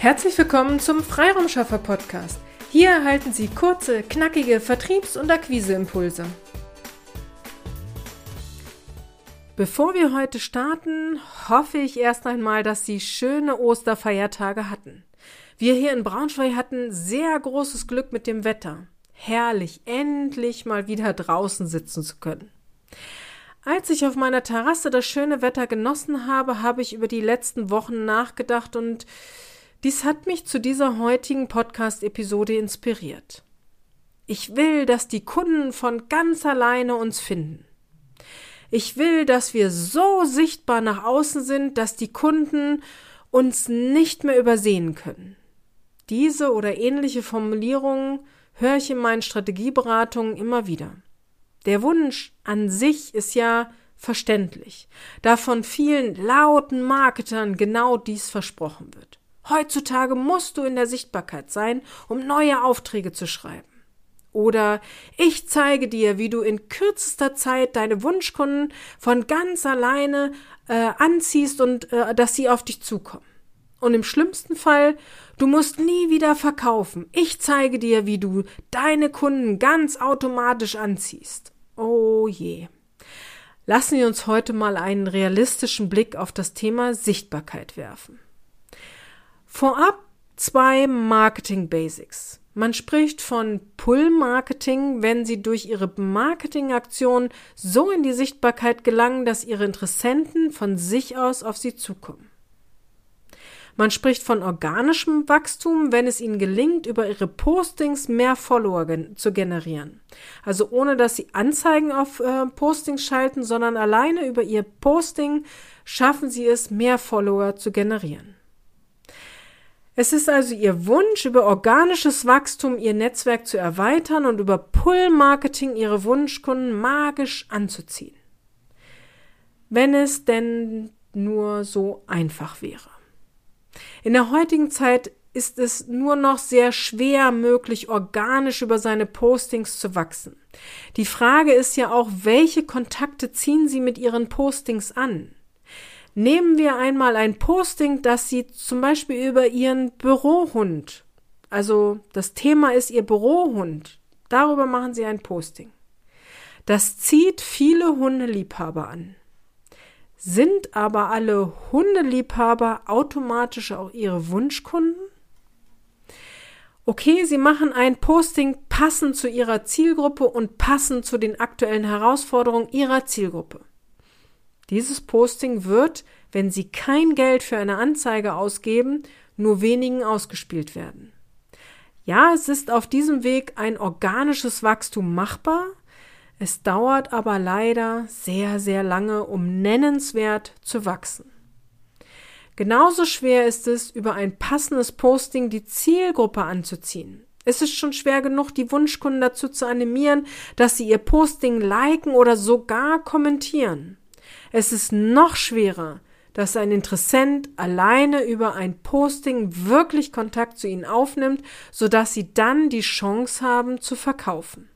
Herzlich willkommen zum Freiraumschaffer Podcast. Hier erhalten Sie kurze, knackige Vertriebs- und Akquiseimpulse. Bevor wir heute starten, hoffe ich erst einmal, dass Sie schöne Osterfeiertage hatten. Wir hier in Braunschweig hatten sehr großes Glück mit dem Wetter. Herrlich, endlich mal wieder draußen sitzen zu können. Als ich auf meiner Terrasse das schöne Wetter genossen habe, habe ich über die letzten Wochen nachgedacht und dies hat mich zu dieser heutigen Podcast-Episode inspiriert. Ich will, dass die Kunden von ganz alleine uns finden. Ich will, dass wir so sichtbar nach außen sind, dass die Kunden uns nicht mehr übersehen können. Diese oder ähnliche Formulierungen höre ich in meinen Strategieberatungen immer wieder. Der Wunsch an sich ist ja verständlich, da von vielen lauten Marketern genau dies versprochen wird. Heutzutage musst du in der Sichtbarkeit sein, um neue Aufträge zu schreiben. Oder ich zeige dir, wie du in kürzester Zeit deine Wunschkunden von ganz alleine äh, anziehst und äh, dass sie auf dich zukommen. Und im schlimmsten Fall, du musst nie wieder verkaufen. Ich zeige dir, wie du deine Kunden ganz automatisch anziehst. Oh je. Lassen wir uns heute mal einen realistischen Blick auf das Thema Sichtbarkeit werfen. Vorab zwei Marketing Basics. Man spricht von Pull-Marketing, wenn Sie durch Ihre Marketingaktion so in die Sichtbarkeit gelangen, dass Ihre Interessenten von sich aus auf Sie zukommen. Man spricht von organischem Wachstum, wenn es ihnen gelingt, über ihre Postings mehr Follower gen zu generieren. Also ohne dass sie Anzeigen auf äh, Postings schalten, sondern alleine über ihr Posting schaffen sie es, mehr Follower zu generieren. Es ist also ihr Wunsch, über organisches Wachstum ihr Netzwerk zu erweitern und über Pull-Marketing ihre Wunschkunden magisch anzuziehen. Wenn es denn nur so einfach wäre. In der heutigen Zeit ist es nur noch sehr schwer möglich, organisch über seine Postings zu wachsen. Die Frage ist ja auch, welche Kontakte ziehen Sie mit Ihren Postings an? Nehmen wir einmal ein Posting, das Sie zum Beispiel über Ihren Bürohund, also das Thema ist Ihr Bürohund, darüber machen Sie ein Posting. Das zieht viele Hundeliebhaber an. Sind aber alle Hundeliebhaber automatisch auch ihre Wunschkunden? Okay, sie machen ein Posting passend zu ihrer Zielgruppe und passend zu den aktuellen Herausforderungen ihrer Zielgruppe. Dieses Posting wird, wenn sie kein Geld für eine Anzeige ausgeben, nur wenigen ausgespielt werden. Ja, es ist auf diesem Weg ein organisches Wachstum machbar, es dauert aber leider sehr, sehr lange, um nennenswert zu wachsen. Genauso schwer ist es, über ein passendes Posting die Zielgruppe anzuziehen. Es ist schon schwer genug, die Wunschkunden dazu zu animieren, dass sie ihr Posting liken oder sogar kommentieren. Es ist noch schwerer, dass ein Interessent alleine über ein Posting wirklich Kontakt zu ihnen aufnimmt, sodass sie dann die Chance haben zu verkaufen.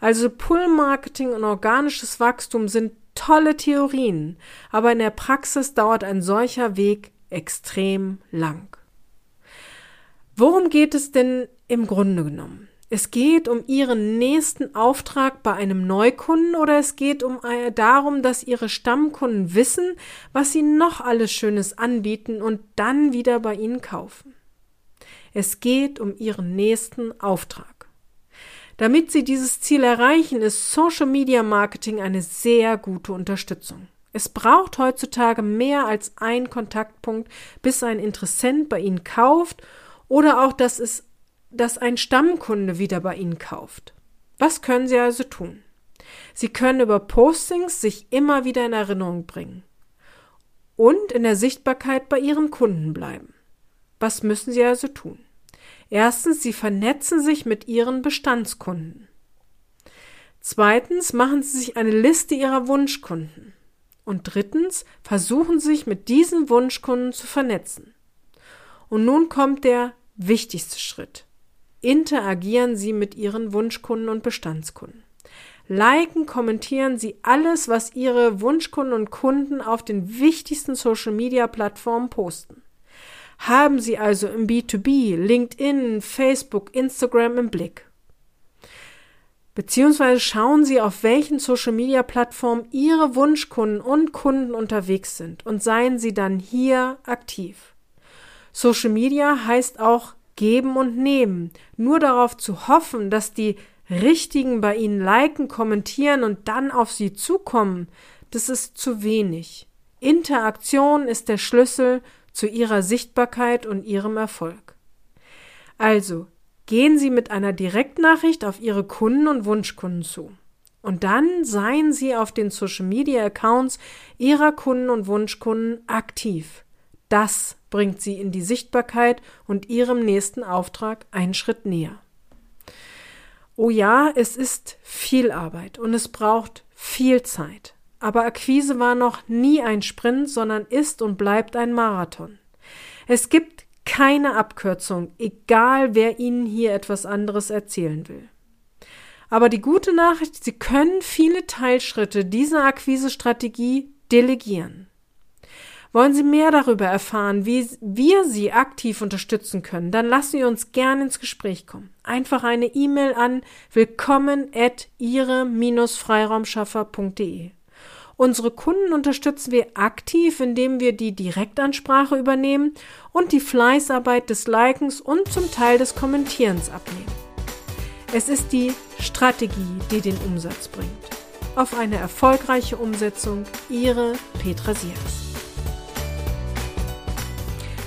Also Pull-Marketing und organisches Wachstum sind tolle Theorien, aber in der Praxis dauert ein solcher Weg extrem lang. Worum geht es denn im Grunde genommen? Es geht um Ihren nächsten Auftrag bei einem Neukunden oder es geht um äh, darum, dass Ihre Stammkunden wissen, was Sie noch alles Schönes anbieten und dann wieder bei Ihnen kaufen. Es geht um Ihren nächsten Auftrag. Damit Sie dieses Ziel erreichen, ist Social Media Marketing eine sehr gute Unterstützung. Es braucht heutzutage mehr als ein Kontaktpunkt, bis ein Interessent bei Ihnen kauft oder auch, dass es, dass ein Stammkunde wieder bei Ihnen kauft. Was können Sie also tun? Sie können über Postings sich immer wieder in Erinnerung bringen und in der Sichtbarkeit bei Ihren Kunden bleiben. Was müssen Sie also tun? Erstens, sie vernetzen sich mit ihren Bestandskunden. Zweitens, machen sie sich eine Liste ihrer Wunschkunden. Und drittens, versuchen sie sich mit diesen Wunschkunden zu vernetzen. Und nun kommt der wichtigste Schritt. Interagieren Sie mit Ihren Wunschkunden und Bestandskunden. Liken, kommentieren Sie alles, was Ihre Wunschkunden und Kunden auf den wichtigsten Social Media Plattformen posten. Haben Sie also im B2B, LinkedIn, Facebook, Instagram im Blick. Beziehungsweise schauen Sie, auf welchen Social-Media-Plattformen Ihre Wunschkunden und Kunden unterwegs sind und seien Sie dann hier aktiv. Social Media heißt auch geben und nehmen. Nur darauf zu hoffen, dass die Richtigen bei Ihnen liken, kommentieren und dann auf Sie zukommen, das ist zu wenig. Interaktion ist der Schlüssel zu Ihrer Sichtbarkeit und Ihrem Erfolg. Also, gehen Sie mit einer Direktnachricht auf Ihre Kunden und Wunschkunden zu. Und dann seien Sie auf den Social Media Accounts Ihrer Kunden und Wunschkunden aktiv. Das bringt Sie in die Sichtbarkeit und Ihrem nächsten Auftrag einen Schritt näher. Oh ja, es ist viel Arbeit und es braucht viel Zeit. Aber Akquise war noch nie ein Sprint, sondern ist und bleibt ein Marathon. Es gibt keine Abkürzung, egal wer Ihnen hier etwas anderes erzählen will. Aber die gute Nachricht, Sie können viele Teilschritte dieser Akquisestrategie delegieren. Wollen Sie mehr darüber erfahren, wie wir Sie aktiv unterstützen können, dann lassen Sie uns gerne ins Gespräch kommen. Einfach eine E-Mail an willkommen at ihre-freiraumschaffer.de. Unsere Kunden unterstützen wir aktiv, indem wir die Direktansprache übernehmen und die Fleißarbeit des Likens und zum Teil des Kommentierens abnehmen. Es ist die Strategie, die den Umsatz bringt. Auf eine erfolgreiche Umsetzung, Ihre Petra Siers.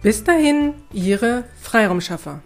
Bis dahin, Ihre Freiraumschaffer.